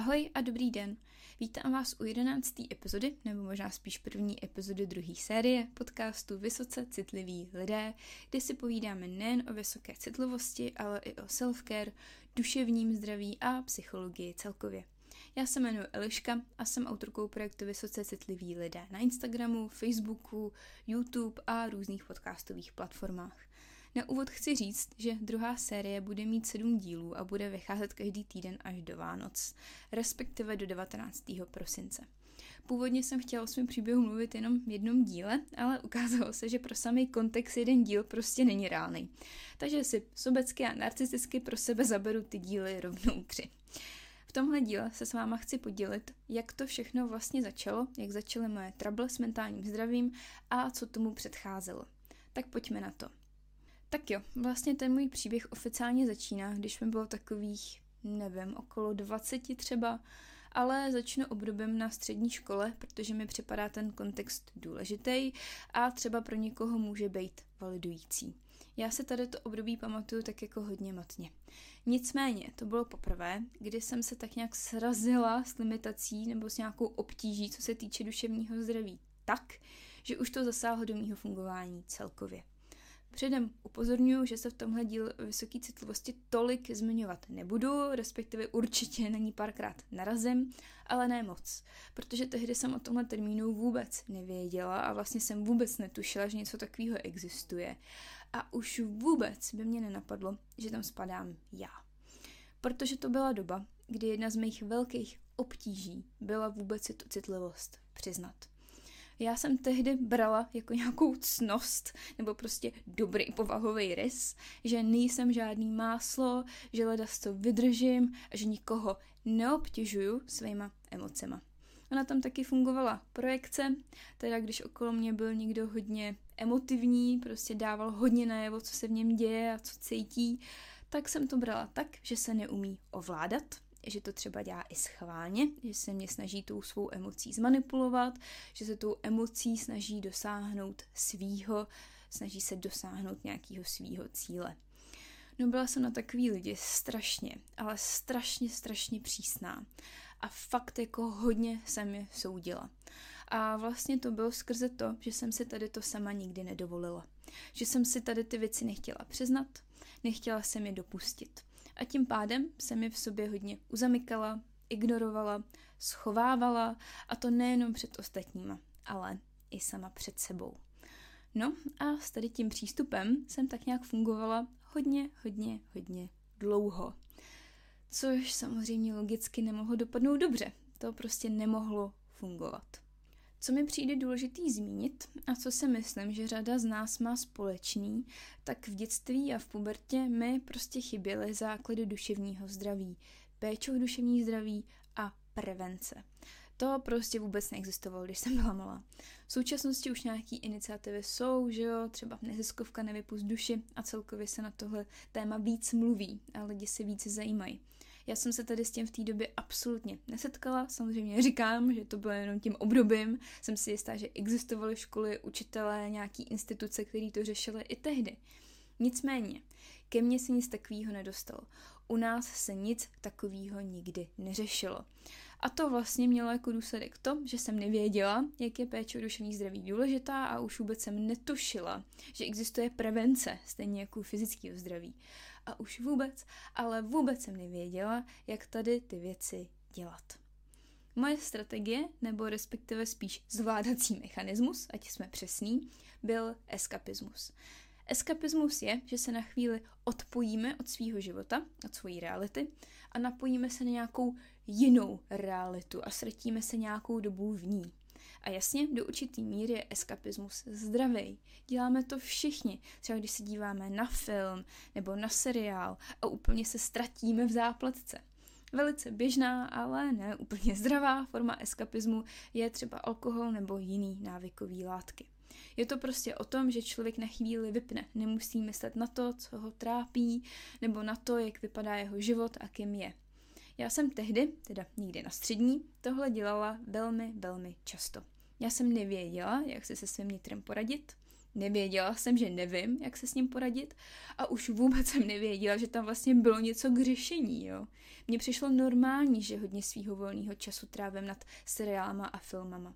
Ahoj a dobrý den. Vítám vás u jedenácté epizody, nebo možná spíš první epizody druhé série podcastu Vysoce citliví lidé, kde si povídáme nejen o vysoké citlivosti, ale i o self-care, duševním zdraví a psychologii celkově. Já se jmenuji Eliška a jsem autorkou projektu Vysoce citliví lidé na Instagramu, Facebooku, YouTube a různých podcastových platformách. Na úvod chci říct, že druhá série bude mít sedm dílů a bude vycházet každý týden až do Vánoc, respektive do 19. prosince. Původně jsem chtěla o svém příběhu mluvit jenom v jednom díle, ale ukázalo se, že pro samý kontext jeden díl prostě není reálný. Takže si sobecky a narcisticky pro sebe zaberu ty díly rovnou tři. V tomhle díle se s váma chci podělit, jak to všechno vlastně začalo, jak začaly moje trable s mentálním zdravím a co tomu předcházelo. Tak pojďme na to. Tak jo, vlastně ten můj příběh oficiálně začíná, když mi bylo takových, nevím, okolo 20 třeba, ale začnu obdobím na střední škole, protože mi připadá ten kontext důležitý a třeba pro někoho může být validující. Já se tady to období pamatuju tak jako hodně matně. Nicméně, to bylo poprvé, kdy jsem se tak nějak srazila s limitací nebo s nějakou obtíží, co se týče duševního zdraví, tak, že už to zasáhlo do mýho fungování celkově. Předem upozorňuji, že se v tomhle díl vysoké citlivosti tolik zmiňovat nebudu, respektive určitě na ní párkrát narazím, ale ne moc, protože tehdy jsem o tomhle termínu vůbec nevěděla a vlastně jsem vůbec netušila, že něco takového existuje. A už vůbec by mě nenapadlo, že tam spadám já. Protože to byla doba, kdy jedna z mých velkých obtíží byla vůbec si tu citlivost přiznat. Já jsem tehdy brala jako nějakou cnost nebo prostě dobrý povahový rys, že nejsem žádný máslo, že leda to vydržím a že nikoho neobtěžuju svýma emocema. Ona tam taky fungovala projekce, teda když okolo mě byl někdo hodně emotivní, prostě dával hodně najevo, co se v něm děje a co cítí, tak jsem to brala tak, že se neumí ovládat, že to třeba dělá i schválně, že se mě snaží tou svou emocí zmanipulovat, že se tou emocí snaží dosáhnout svýho, snaží se dosáhnout nějakého svýho cíle. No byla jsem na takový lidi strašně, ale strašně, strašně přísná. A fakt jako hodně jsem je soudila. A vlastně to bylo skrze to, že jsem si tady to sama nikdy nedovolila. Že jsem si tady ty věci nechtěla přiznat, nechtěla jsem je dopustit. A tím pádem jsem je v sobě hodně uzamykala, ignorovala, schovávala a to nejenom před ostatníma, ale i sama před sebou. No a s tady tím přístupem jsem tak nějak fungovala hodně, hodně, hodně dlouho. Což samozřejmě logicky nemohlo dopadnout dobře. To prostě nemohlo fungovat. Co mi přijde důležitý zmínit a co si myslím, že řada z nás má společný, tak v dětství a v pubertě mi prostě chyběly základy duševního zdraví, péče o duševní zdraví a prevence. To prostě vůbec neexistovalo, když jsem byla malá. V současnosti už nějaký iniciativy jsou, že jo, třeba neziskovka Nevypust duši a celkově se na tohle téma víc mluví a lidi se víc zajímají. Já jsem se tady s tím v té době absolutně nesetkala, samozřejmě říkám, že to bylo jenom tím obdobím, jsem si jistá, že existovaly školy, učitelé, nějaký instituce, které to řešily i tehdy. Nicméně, ke mně se nic takového nedostalo. U nás se nic takového nikdy neřešilo. A to vlastně mělo jako důsledek to, že jsem nevěděla, jak je péče o duševní zdraví důležitá a už vůbec jsem netušila, že existuje prevence, stejně jako fyzického zdraví. A už vůbec, ale vůbec jsem nevěděla, jak tady ty věci dělat. Moje strategie, nebo respektive spíš zvládací mechanismus, ať jsme přesní, byl eskapismus. Eskapismus je, že se na chvíli odpojíme od svého života, od svojí reality a napojíme se na nějakou jinou realitu a ztratíme se nějakou dobu v ní. A jasně, do určitý míry je eskapismus zdravý. Děláme to všichni. Třeba když se díváme na film nebo na seriál a úplně se ztratíme v zápletce. Velice běžná, ale ne úplně zdravá forma eskapismu je třeba alkohol nebo jiný návykový látky. Je to prostě o tom, že člověk na chvíli vypne, nemusí myslet na to, co ho trápí, nebo na to, jak vypadá jeho život a kým je. Já jsem tehdy, teda někdy na střední, tohle dělala velmi, velmi často. Já jsem nevěděla, jak se se svým nitrem poradit, Nevěděla jsem, že nevím, jak se s ním poradit a už vůbec jsem nevěděla, že tam vlastně bylo něco k řešení, jo. Mně přišlo normální, že hodně svýho volného času trávím nad seriálama a filmama.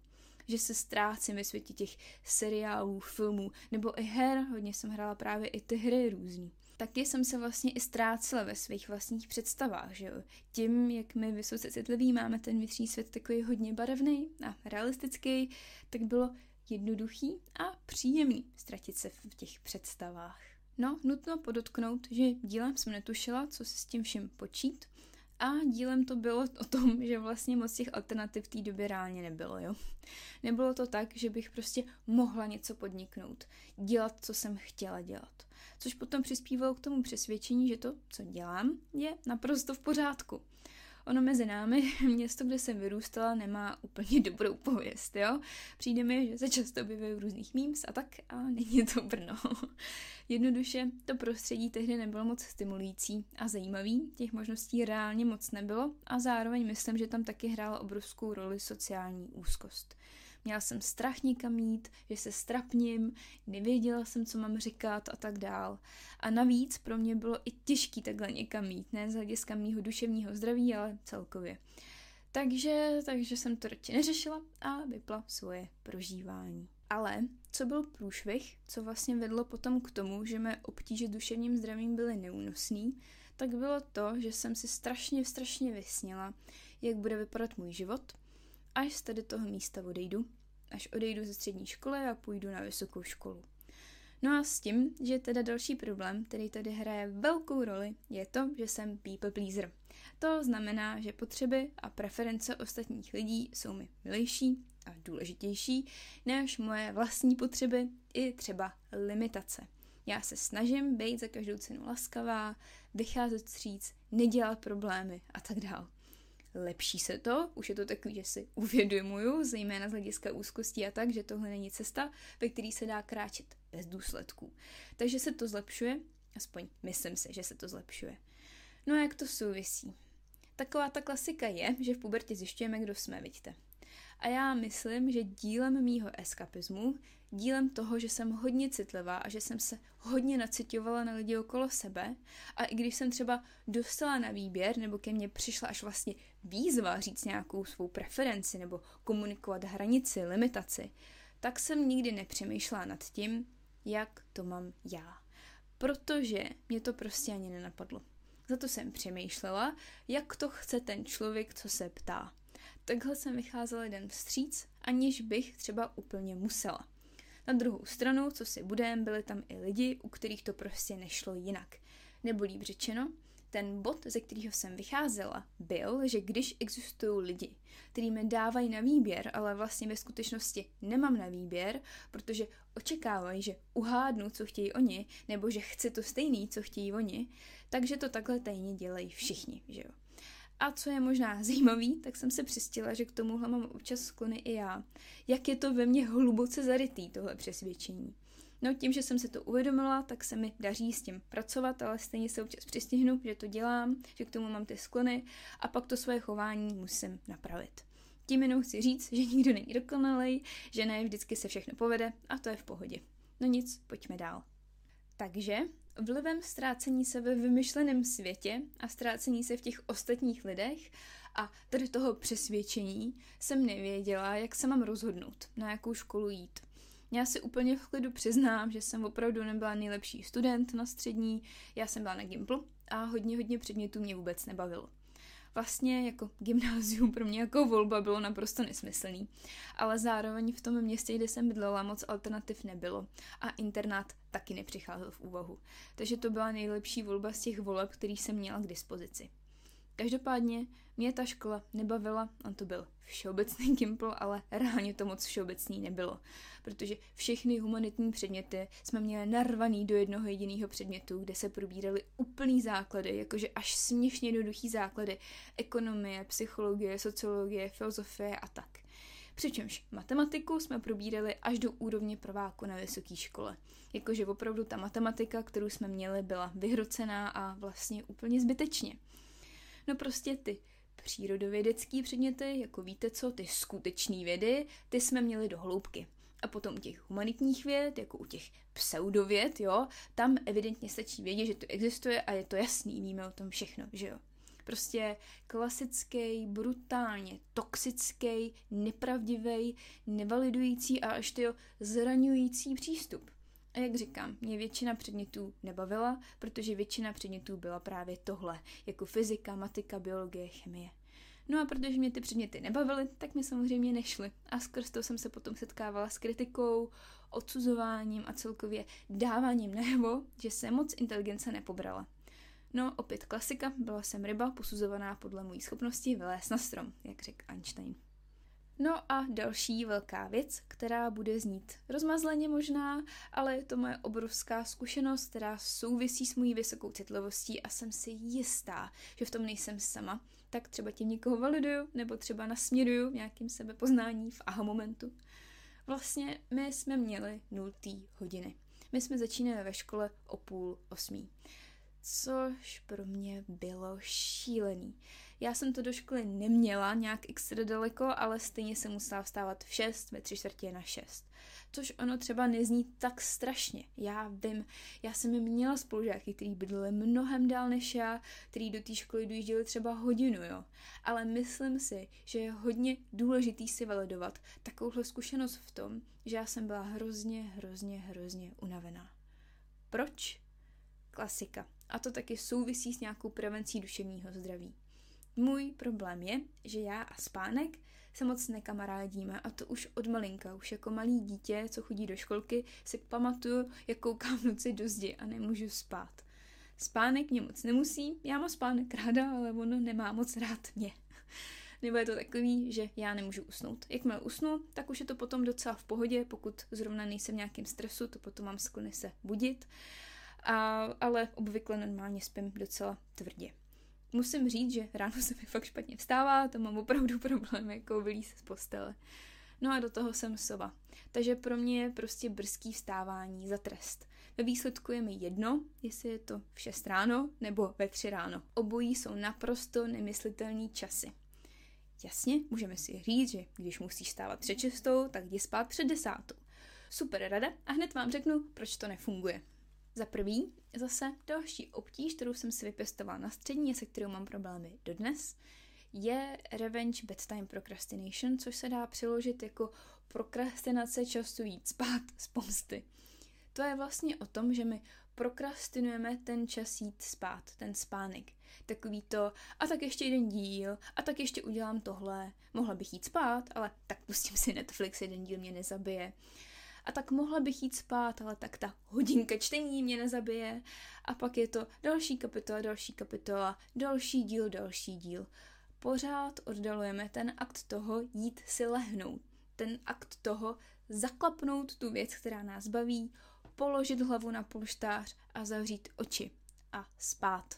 Že se ztrácím ve světě těch seriálů, filmů nebo i her, hodně jsem hrála právě i ty hry různý taky jsem se vlastně i ztrácela ve svých vlastních představách, že jo. Tím, jak my vysoce citliví máme ten vnitřní svět takový hodně barevný a realistický, tak bylo jednoduchý a příjemný ztratit se v těch představách. No, nutno podotknout, že dílem jsem netušila, co se s tím vším počít, a dílem to bylo o tom, že vlastně moc těch alternativ v té době reálně nebylo, jo. Nebylo to tak, že bych prostě mohla něco podniknout, dělat, co jsem chtěla dělat což potom přispívalo k tomu přesvědčení, že to, co dělám, je naprosto v pořádku. Ono mezi námi, město, kde jsem vyrůstala, nemá úplně dobrou pověst, jo. Přijde mi, že se často objevují v různých memes a tak a není to Brno. Jednoduše to prostředí tehdy nebylo moc stimulující a zajímavý, těch možností reálně moc nebylo a zároveň myslím, že tam taky hrála obrovskou roli sociální úzkost. Měla jsem strach někam jít, že se strapním, nevěděla jsem, co mám říkat a tak dál. A navíc pro mě bylo i těžký takhle někam jít, ne z hlediska mýho duševního zdraví, ale celkově. Takže, takže jsem to radši neřešila a vypla svoje prožívání. Ale co byl průšvih, co vlastně vedlo potom k tomu, že mé obtíže duševním zdravím byly neúnosný, tak bylo to, že jsem si strašně, strašně vysněla, jak bude vypadat můj život – až z tady toho místa odejdu, až odejdu ze střední školy a půjdu na vysokou školu. No a s tím, že teda další problém, který tady hraje velkou roli, je to, že jsem people pleaser. To znamená, že potřeby a preference ostatních lidí jsou mi milejší a důležitější než moje vlastní potřeby i třeba limitace. Já se snažím být za každou cenu laskavá, vycházet stříc, nedělat problémy a tak dále lepší se to, už je to takový, že si uvědomuju, zejména z hlediska úzkostí a tak, že tohle není cesta, ve který se dá kráčet bez důsledků. Takže se to zlepšuje, aspoň myslím si, že se to zlepšuje. No a jak to souvisí? Taková ta klasika je, že v pubertě zjišťujeme, kdo jsme, vidíte. A já myslím, že dílem mýho eskapismu, dílem toho, že jsem hodně citlivá a že jsem se hodně nacitovala na lidi okolo sebe a i když jsem třeba dostala na výběr nebo ke mně přišla až vlastně výzva říct nějakou svou preferenci nebo komunikovat hranici, limitaci, tak jsem nikdy nepřemýšlela nad tím, jak to mám já. Protože mě to prostě ani nenapadlo. Za to jsem přemýšlela, jak to chce ten člověk, co se ptá. Takhle jsem vycházela jeden vstříc, aniž bych třeba úplně musela. Na druhou stranu, co si budem, byli tam i lidi, u kterých to prostě nešlo jinak. Nebo líp řečeno, ten bod, ze kterého jsem vycházela, byl, že když existují lidi, kteří mi dávají na výběr, ale vlastně ve skutečnosti nemám na výběr, protože očekávají, že uhádnu, co chtějí oni, nebo že chci to stejný, co chtějí oni, takže to takhle tajně dělají všichni, že jo. A co je možná zajímavý, tak jsem se přistila, že k tomuhle mám občas sklony i já. Jak je to ve mně hluboce zarytý, tohle přesvědčení. No tím, že jsem si to uvědomila, tak se mi daří s tím pracovat, ale stejně se občas přistihnu, že to dělám, že k tomu mám ty sklony a pak to svoje chování musím napravit. Tím jenom chci říct, že nikdo není dokonalý, že ne vždycky se všechno povede a to je v pohodě. No nic, pojďme dál. Takže vlivem ztrácení se ve vymyšleném světě a ztrácení se v těch ostatních lidech a tady toho přesvědčení jsem nevěděla, jak se mám rozhodnout, na jakou školu jít. Já si úplně v klidu přiznám, že jsem opravdu nebyla nejlepší student na střední, já jsem byla na Gimplu a hodně, hodně předmětů mě vůbec nebavilo vlastně jako gymnázium pro mě jako volba bylo naprosto nesmyslný. Ale zároveň v tom městě, kde jsem bydlela, moc alternativ nebylo a internát taky nepřicházel v úvahu. Takže to byla nejlepší volba z těch voleb, který jsem měla k dispozici. Každopádně mě ta škola nebavila, on to byl všeobecný Gimpl, ale reálně to moc všeobecný nebylo, protože všechny humanitní předměty jsme měli narvaný do jednoho jediného předmětu, kde se probíraly úplný základy, jakože až směšně jednoduchý základy ekonomie, psychologie, sociologie, filozofie a tak. Přičemž matematiku jsme probírali až do úrovně prváku na vysoké škole. Jakože opravdu ta matematika, kterou jsme měli, byla vyhrocená a vlastně úplně zbytečně. No prostě ty přírodovědecké předměty, jako víte co, ty skutečné vědy, ty jsme měli do hloubky. A potom u těch humanitních věd, jako u těch pseudověd, jo, tam evidentně stačí vědět, že to existuje a je to jasný, víme o tom všechno, že jo. Prostě klasický, brutálně toxický, nepravdivý, nevalidující a až to zraňující přístup. A jak říkám, mě většina předmětů nebavila, protože většina předmětů byla právě tohle, jako fyzika, matika, biologie, chemie. No a protože mě ty předměty nebavily, tak mi samozřejmě nešly. A skrz to jsem se potom setkávala s kritikou, odsuzováním a celkově dáváním najevo, že se moc inteligence nepobrala. No, opět klasika, byla jsem ryba posuzovaná podle mojí schopnosti vylézt na strom, jak řekl Einstein. No a další velká věc, která bude znít rozmazleně možná, ale je to moje obrovská zkušenost, která souvisí s mojí vysokou citlivostí a jsem si jistá, že v tom nejsem sama, tak třeba tím někoho validuju, nebo třeba nasměruju nějakým sebepoznání v aha momentu. Vlastně my jsme měli nultý hodiny. My jsme začínali ve škole o půl osmí což pro mě bylo šílený. Já jsem to do školy neměla nějak extra daleko, ale stejně jsem musela vstávat v 6, ve tři čtvrtě na 6. Což ono třeba nezní tak strašně. Já vím, já jsem měla spolužáky, kteří bydleli mnohem dál než já, kteří do té školy dojížděli třeba hodinu, jo. Ale myslím si, že je hodně důležitý si validovat takovouhle zkušenost v tom, že já jsem byla hrozně, hrozně, hrozně unavená. Proč? Klasika. A to taky souvisí s nějakou prevencí duševního zdraví. Můj problém je, že já a spánek se moc nekamarádíme a to už od malinka, už jako malý dítě, co chodí do školky, si pamatuju, jak koukám noci do zdi a nemůžu spát. Spánek mě moc nemusí, já mám spánek ráda, ale ono nemá moc rád mě. Nebo je to takový, že já nemůžu usnout. Jakmile usnu, tak už je to potom docela v pohodě, pokud zrovna nejsem v nějakém stresu, to potom mám sklony se budit. A, ale obvykle normálně spím docela tvrdě. Musím říct, že ráno se mi fakt špatně vstává, to mám opravdu problém, jako vylíz z postele. No a do toho jsem sova. Takže pro mě je prostě brzký vstávání za trest. Ve výsledku je mi jedno, jestli je to v 6 ráno nebo ve 3 ráno. Obojí jsou naprosto nemyslitelný časy. Jasně, můžeme si říct, že když musíš stávat před šestou, tak jdi spát před desátou. Super rada a hned vám řeknu, proč to nefunguje. Za prvý, zase další obtíž, kterou jsem si vypěstovala na střední se kterou mám problémy dodnes, je revenge bedtime procrastination, což se dá přeložit jako prokrastinace času jít spát z pomsty. To je vlastně o tom, že my prokrastinujeme ten čas jít spát, ten spánek. Takový to, a tak ještě jeden díl, a tak ještě udělám tohle. Mohla bych jít spát, ale tak pustím si Netflix, jeden díl mě nezabije a tak mohla bych jít spát, ale tak ta hodinka čtení mě nezabije. A pak je to další kapitola, další kapitola, další díl, další díl. Pořád oddalujeme ten akt toho jít si lehnout. Ten akt toho zaklapnout tu věc, která nás baví, položit hlavu na polštář a zavřít oči a spát.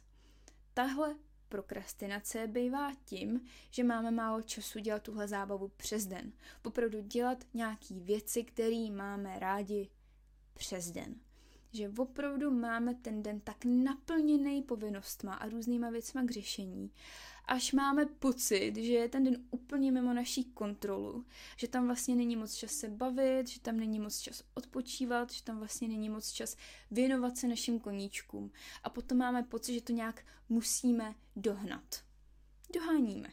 Tahle prokrastinace bývá tím, že máme málo času dělat tuhle zábavu přes den. Popravdu dělat nějaký věci, které máme rádi přes den že opravdu máme ten den tak naplněný povinnostma a různýma věcma k řešení, až máme pocit, že je ten den úplně mimo naší kontrolu, že tam vlastně není moc čas se bavit, že tam není moc čas odpočívat, že tam vlastně není moc čas věnovat se našim koníčkům. A potom máme pocit, že to nějak musíme dohnat. Doháníme.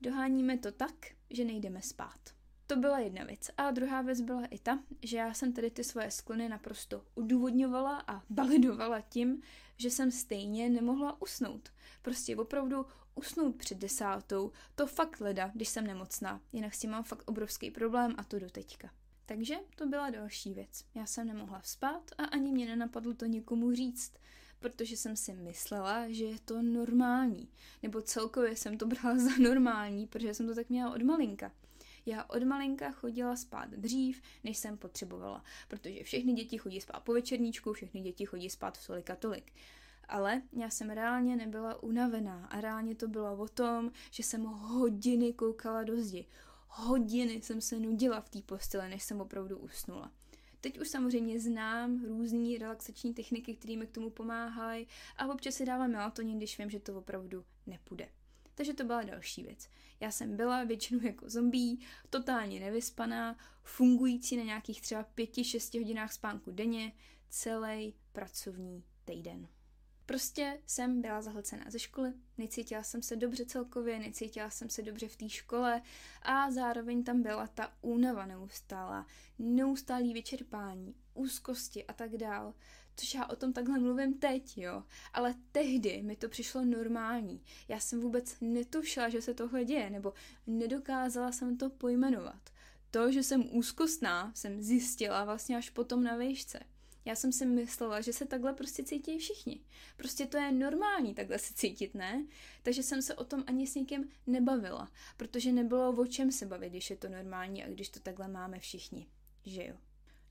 Doháníme to tak, že nejdeme spát. To byla jedna věc. A druhá věc byla i ta, že já jsem tady ty svoje sklony naprosto udůvodňovala a validovala tím, že jsem stejně nemohla usnout. Prostě opravdu usnout před desátou, to fakt leda, když jsem nemocná. Jinak s tím mám fakt obrovský problém a to do teďka. Takže to byla další věc. Já jsem nemohla spát a ani mě nenapadlo to někomu říct, protože jsem si myslela, že je to normální. Nebo celkově jsem to brala za normální, protože jsem to tak měla od malinka. Já od malinka chodila spát dřív, než jsem potřebovala, protože všechny děti chodí spát po večerníčku, všechny děti chodí spát v tolik a tolik. Ale já jsem reálně nebyla unavená a reálně to bylo o tom, že jsem hodiny koukala do zdi. Hodiny jsem se nudila v té postele, než jsem opravdu usnula. Teď už samozřejmě znám různé relaxační techniky, které mi k tomu pomáhají a občas si dávám melatonin, když vím, že to opravdu nepůjde. Takže to byla další věc. Já jsem byla většinou jako zombie, totálně nevyspaná, fungující na nějakých třeba 5-6 hodinách spánku denně, celý pracovní týden. Prostě jsem byla zahlcená ze školy, necítila jsem se dobře celkově, necítila jsem se dobře v té škole a zároveň tam byla ta únava neustála, neustálý vyčerpání, úzkosti a tak dál. Což já o tom takhle mluvím teď, jo. Ale tehdy mi to přišlo normální. Já jsem vůbec netušila, že se tohle děje, nebo nedokázala jsem to pojmenovat. To, že jsem úzkostná, jsem zjistila vlastně až potom na výšce. Já jsem si myslela, že se takhle prostě cítí všichni. Prostě to je normální takhle se cítit, ne? Takže jsem se o tom ani s někým nebavila, protože nebylo o čem se bavit, když je to normální a když to takhle máme všichni. Že jo?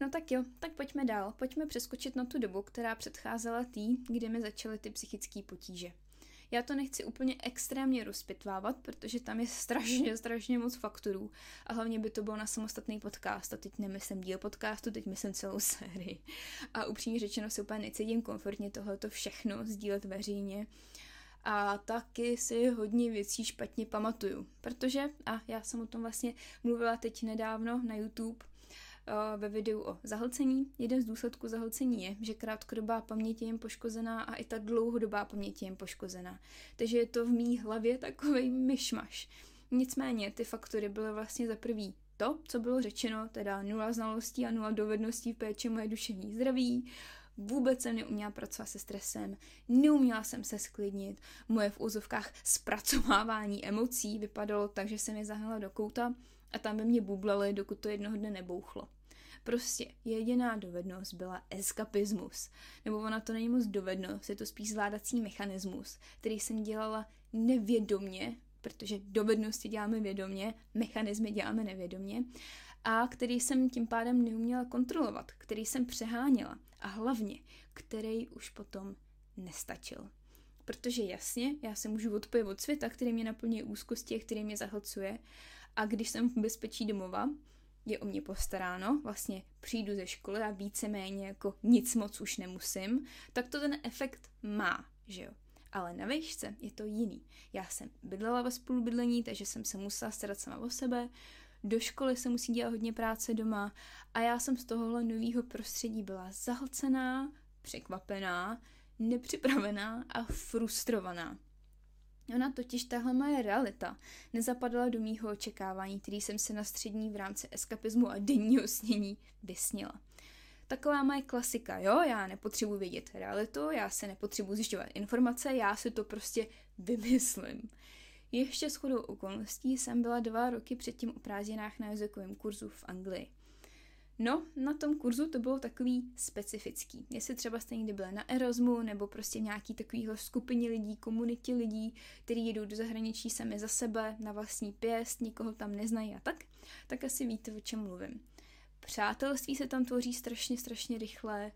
No tak jo, tak pojďme dál. Pojďme přeskočit na tu dobu, která předcházela tý, kdy mi začaly ty psychické potíže. Já to nechci úplně extrémně rozpitvávat, protože tam je strašně, strašně moc faktorů a hlavně by to bylo na samostatný podcast a teď nemyslím díl podcastu, teď myslím celou sérii. A upřímně řečeno se úplně necítím komfortně tohleto všechno sdílet veřejně a taky si hodně věcí špatně pamatuju, protože, a já jsem o tom vlastně mluvila teď nedávno na YouTube, ve videu o zahlcení. Jeden z důsledků zahlcení je, že krátkodobá paměť je jim poškozená a i ta dlouhodobá paměť je jim poškozená. Takže je to v mý hlavě takový myšmaš. Nicméně ty faktory byly vlastně za prvý to, co bylo řečeno, teda nula znalostí a nula dovedností v péči moje duševní zdraví, Vůbec jsem neuměla pracovat se stresem, neuměla jsem se sklidnit, moje v úzovkách zpracovávání emocí vypadalo tak, že jsem je zahnala do kouta a tam by mě bublali, dokud to jednoho dne nebouchlo. Prostě jediná dovednost byla eskapismus. Nebo ona to není moc dovednost, je to spíš zvládací mechanismus, který jsem dělala nevědomně, protože dovednosti děláme vědomně, mechanismy děláme nevědomně, a který jsem tím pádem neuměla kontrolovat, který jsem přeháněla a hlavně, který už potom nestačil. Protože jasně, já se můžu odpojit od světa, který mě naplňuje úzkosti, který mě zahlcuje a když jsem v bezpečí domova, je o mě postaráno, vlastně přijdu ze školy a víceméně jako nic moc už nemusím, tak to ten efekt má, že jo. Ale na výšce je to jiný. Já jsem bydlela ve spolubydlení, takže jsem se musela starat sama o sebe, do školy se musí dělat hodně práce doma a já jsem z tohohle nového prostředí byla zahlcená, překvapená, nepřipravená a frustrovaná. Ona totiž tahle moje realita nezapadala do mýho očekávání, který jsem se na střední v rámci eskapismu a denního snění vysnila. Taková moje klasika, jo, já nepotřebuji vědět realitu, já se nepotřebuji zjišťovat informace, já si to prostě vymyslím. Ještě shodou okolností jsem byla dva roky předtím o prázdninách na jazykovém kurzu v Anglii. No, na tom kurzu to bylo takový specifický. Jestli třeba jste někdy byli na Erasmu, nebo prostě nějaký takovýhle skupině lidí, komunitě lidí, kteří jedou do zahraničí sami za sebe, na vlastní pěst, nikoho tam neznají a tak, tak asi víte, o čem mluvím. Přátelství se tam tvoří strašně, strašně rychle,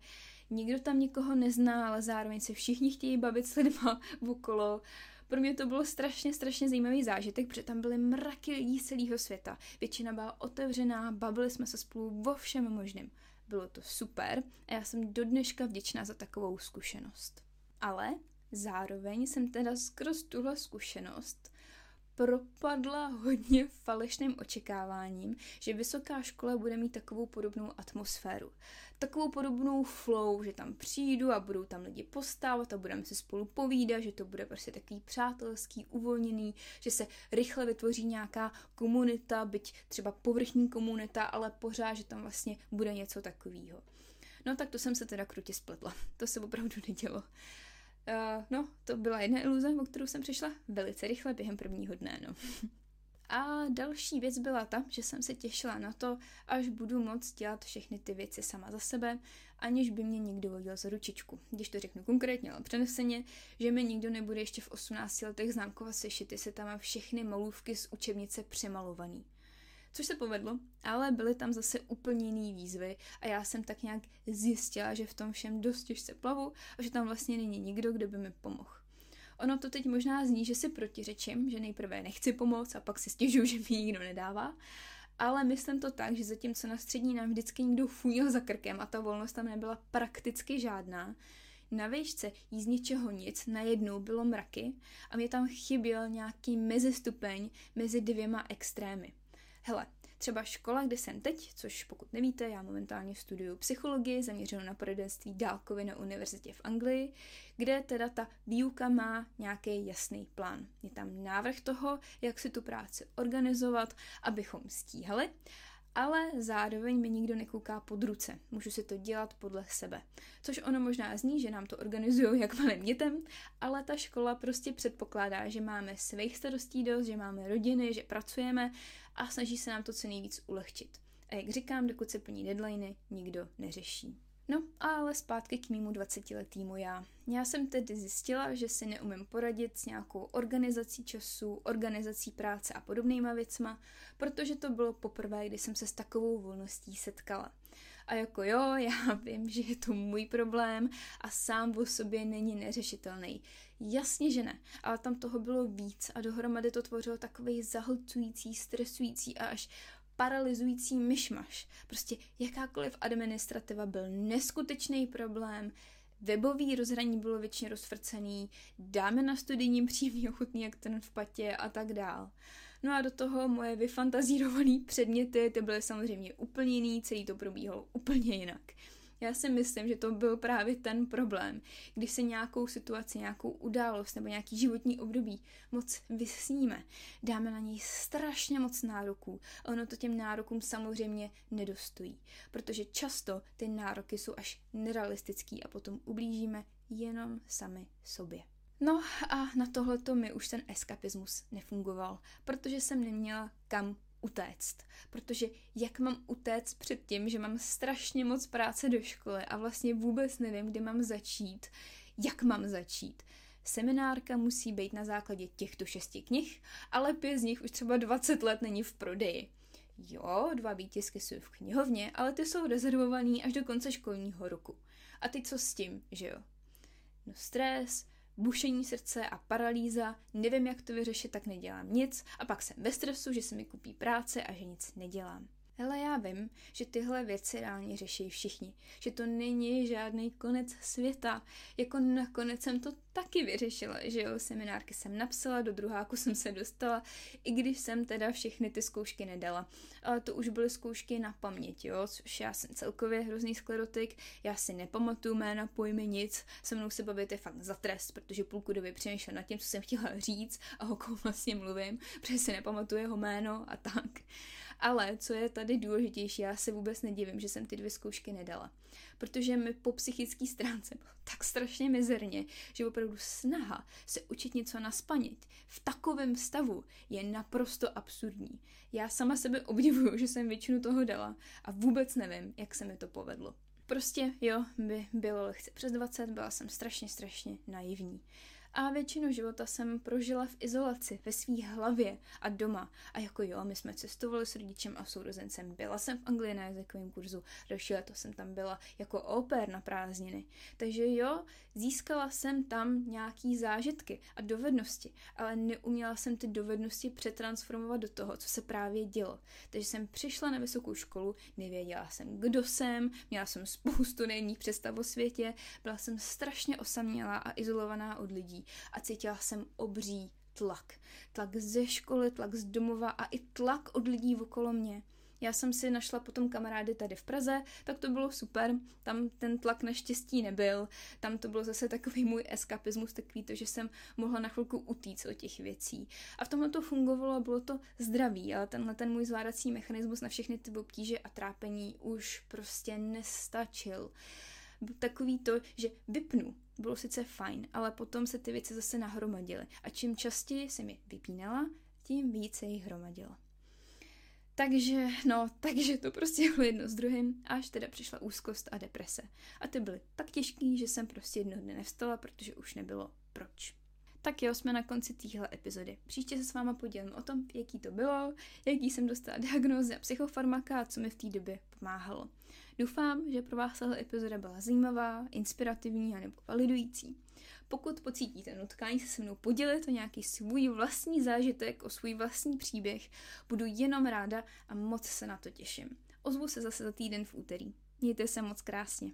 nikdo tam nikoho nezná, ale zároveň se všichni chtějí bavit s lidma okolo, pro mě to bylo strašně, strašně zajímavý zážitek, protože tam byly mraky lidí z celého světa. Většina byla otevřená, bavili jsme se spolu o všem možným. Bylo to super a já jsem do dneška vděčná za takovou zkušenost. Ale zároveň jsem teda skrz tuhle zkušenost propadla hodně falešným očekáváním, že vysoká škola bude mít takovou podobnou atmosféru. Takovou podobnou flow, že tam přijdu a budou tam lidi postávat a budeme si spolu povídat, že to bude prostě takový přátelský, uvolněný, že se rychle vytvoří nějaká komunita, byť třeba povrchní komunita, ale pořád, že tam vlastně bude něco takového. No tak to jsem se teda krutě spletla. To se opravdu nedělo. Uh, no, to byla jedna iluze, o kterou jsem přišla velice rychle během prvního dne, no. A další věc byla ta, že jsem se těšila na to, až budu moct dělat všechny ty věci sama za sebe, aniž by mě někdo vodil za ručičku. Když to řeknu konkrétně, ale přeneseně, že mi nikdo nebude ještě v 18 letech známkovat sešity se tam všechny malůvky z učebnice přemalovaný což se povedlo, ale byly tam zase úplně jiný výzvy a já jsem tak nějak zjistila, že v tom všem dost těžce plavu a že tam vlastně není nikdo, kdo by mi pomohl. Ono to teď možná zní, že si protiřečím, že nejprve nechci pomoct a pak si stěžuju, že mi nikdo nedává, ale myslím to tak, že zatímco na střední nám vždycky někdo fůnil za krkem a ta volnost tam nebyla prakticky žádná, na výšce jí z ničeho nic najednou bylo mraky a mě tam chyběl nějaký mezistupeň mezi dvěma extrémy. Hele, Třeba škola, kde jsem teď, což pokud nevíte, já momentálně studuju psychologii zaměřenou na poradenství dálkově na univerzitě v Anglii, kde teda ta výuka má nějaký jasný plán. Je tam návrh toho, jak si tu práci organizovat, abychom stíhali ale zároveň mi nikdo nekouká pod ruce. Můžu si to dělat podle sebe. Což ono možná zní, že nám to organizují jak malým dětem, ale ta škola prostě předpokládá, že máme svých starostí dost, že máme rodiny, že pracujeme a snaží se nám to co nejvíc ulehčit. A jak říkám, dokud se plní deadliny, nikdo neřeší. No, ale zpátky k mýmu 20-letýmu já. Já jsem tedy zjistila, že si neumím poradit s nějakou organizací času, organizací práce a podobnýma věcma, protože to bylo poprvé, kdy jsem se s takovou volností setkala. A jako jo, já vím, že je to můj problém a sám o sobě není neřešitelný. Jasně, že ne, ale tam toho bylo víc a dohromady to tvořilo takový zahlcující, stresující a až paralyzující myšmaš. Prostě jakákoliv administrativa byl neskutečný problém, webový rozhraní bylo většině rozfrcený, dáme na studijním příjemný ochutný jak ten v patě a tak dál. No a do toho moje vyfantazírované předměty, ty byly samozřejmě úplně jiný, celý to probíhalo úplně jinak. Já si myslím, že to byl právě ten problém, když se nějakou situaci, nějakou událost nebo nějaký životní období moc vysníme. Dáme na něj strašně moc nároků a ono to těm nárokům samozřejmě nedostojí, protože často ty nároky jsou až nerealistický a potom ublížíme jenom sami sobě. No a na tohleto mi už ten eskapismus nefungoval, protože jsem neměla kam utéct. Protože jak mám utéct před tím, že mám strašně moc práce do školy a vlastně vůbec nevím, kdy mám začít, jak mám začít. Seminárka musí být na základě těchto šesti knih, ale pět z nich už třeba 20 let není v prodeji. Jo, dva výtisky jsou v knihovně, ale ty jsou rezervovaný až do konce školního roku. A teď co s tím, že jo? No stres, bušení srdce a paralýza, nevím, jak to vyřešit, tak nedělám nic a pak jsem ve stresu, že se mi kupí práce a že nic nedělám. Hele, já vím, že tyhle věci reálně řeší všichni, že to není žádný konec světa. Jako nakonec jsem to taky vyřešila, že jo, seminárky jsem napsala, do druháku jsem se dostala, i když jsem teda všechny ty zkoušky nedala. Ale to už byly zkoušky na paměť, jo, což já jsem celkově hrozný sklerotik, já si nepamatuju jména, pojmy, nic, se mnou se bavit je fakt za trest, protože půlku doby přemýšlel nad tím, co jsem chtěla říct a o kom vlastně mluvím, protože si nepamatuju jeho jméno a tak. Ale co je tady důležitější, já se vůbec nedivím, že jsem ty dvě zkoušky nedala. Protože mi po psychické stránce bylo tak strašně mizerně, že opravdu snaha se učit něco na v takovém stavu je naprosto absurdní. Já sama sebe obdivuju, že jsem většinu toho dala a vůbec nevím, jak se mi to povedlo. Prostě jo, by bylo lehce přes 20, byla jsem strašně, strašně naivní. A většinu života jsem prožila v izolaci, ve své hlavě a doma. A jako jo, my jsme cestovali s rodičem a sourozencem. Byla jsem v Anglii na jazykovém kurzu, další leto jsem tam byla jako oper na prázdniny. Takže jo, získala jsem tam nějaký zážitky a dovednosti, ale neuměla jsem ty dovednosti přetransformovat do toho, co se právě dělo. Takže jsem přišla na vysokou školu, nevěděla jsem, kdo jsem, měla jsem spoustu nejmých představ o světě, byla jsem strašně osamělá a izolovaná od lidí a cítila jsem obří tlak. Tlak ze školy, tlak z domova a i tlak od lidí okolo mě. Já jsem si našla potom kamarády tady v Praze, tak to bylo super. Tam ten tlak naštěstí nebyl. Tam to bylo zase takový můj eskapismus, takový to, že jsem mohla na chvilku utíct od těch věcí. A v tomhle to fungovalo, bylo to zdraví, ale tenhle ten můj zvládací mechanismus na všechny ty obtíže a trápení už prostě nestačil. Takový to, že vypnu, bylo sice fajn, ale potom se ty věci zase nahromadily. A čím častěji jsem je vypínala, tím více jich hromadila. Takže, no, takže to prostě bylo jedno s druhým, až teda přišla úzkost a deprese. A ty byly tak těžký, že jsem prostě jedno dne nevstala, protože už nebylo proč. Tak jo, jsme na konci téhle epizody. Příště se s váma podělím o tom, jaký to bylo, jaký jsem dostala diagnózy a psychofarmaka a co mi v té době pomáhalo. Doufám, že pro vás tahle epizoda byla zajímavá, inspirativní a nebo validující. Pokud pocítíte nutkání se se mnou podělit o nějaký svůj vlastní zážitek, o svůj vlastní příběh, budu jenom ráda a moc se na to těším. Ozvu se zase za týden v úterý. Mějte se moc krásně.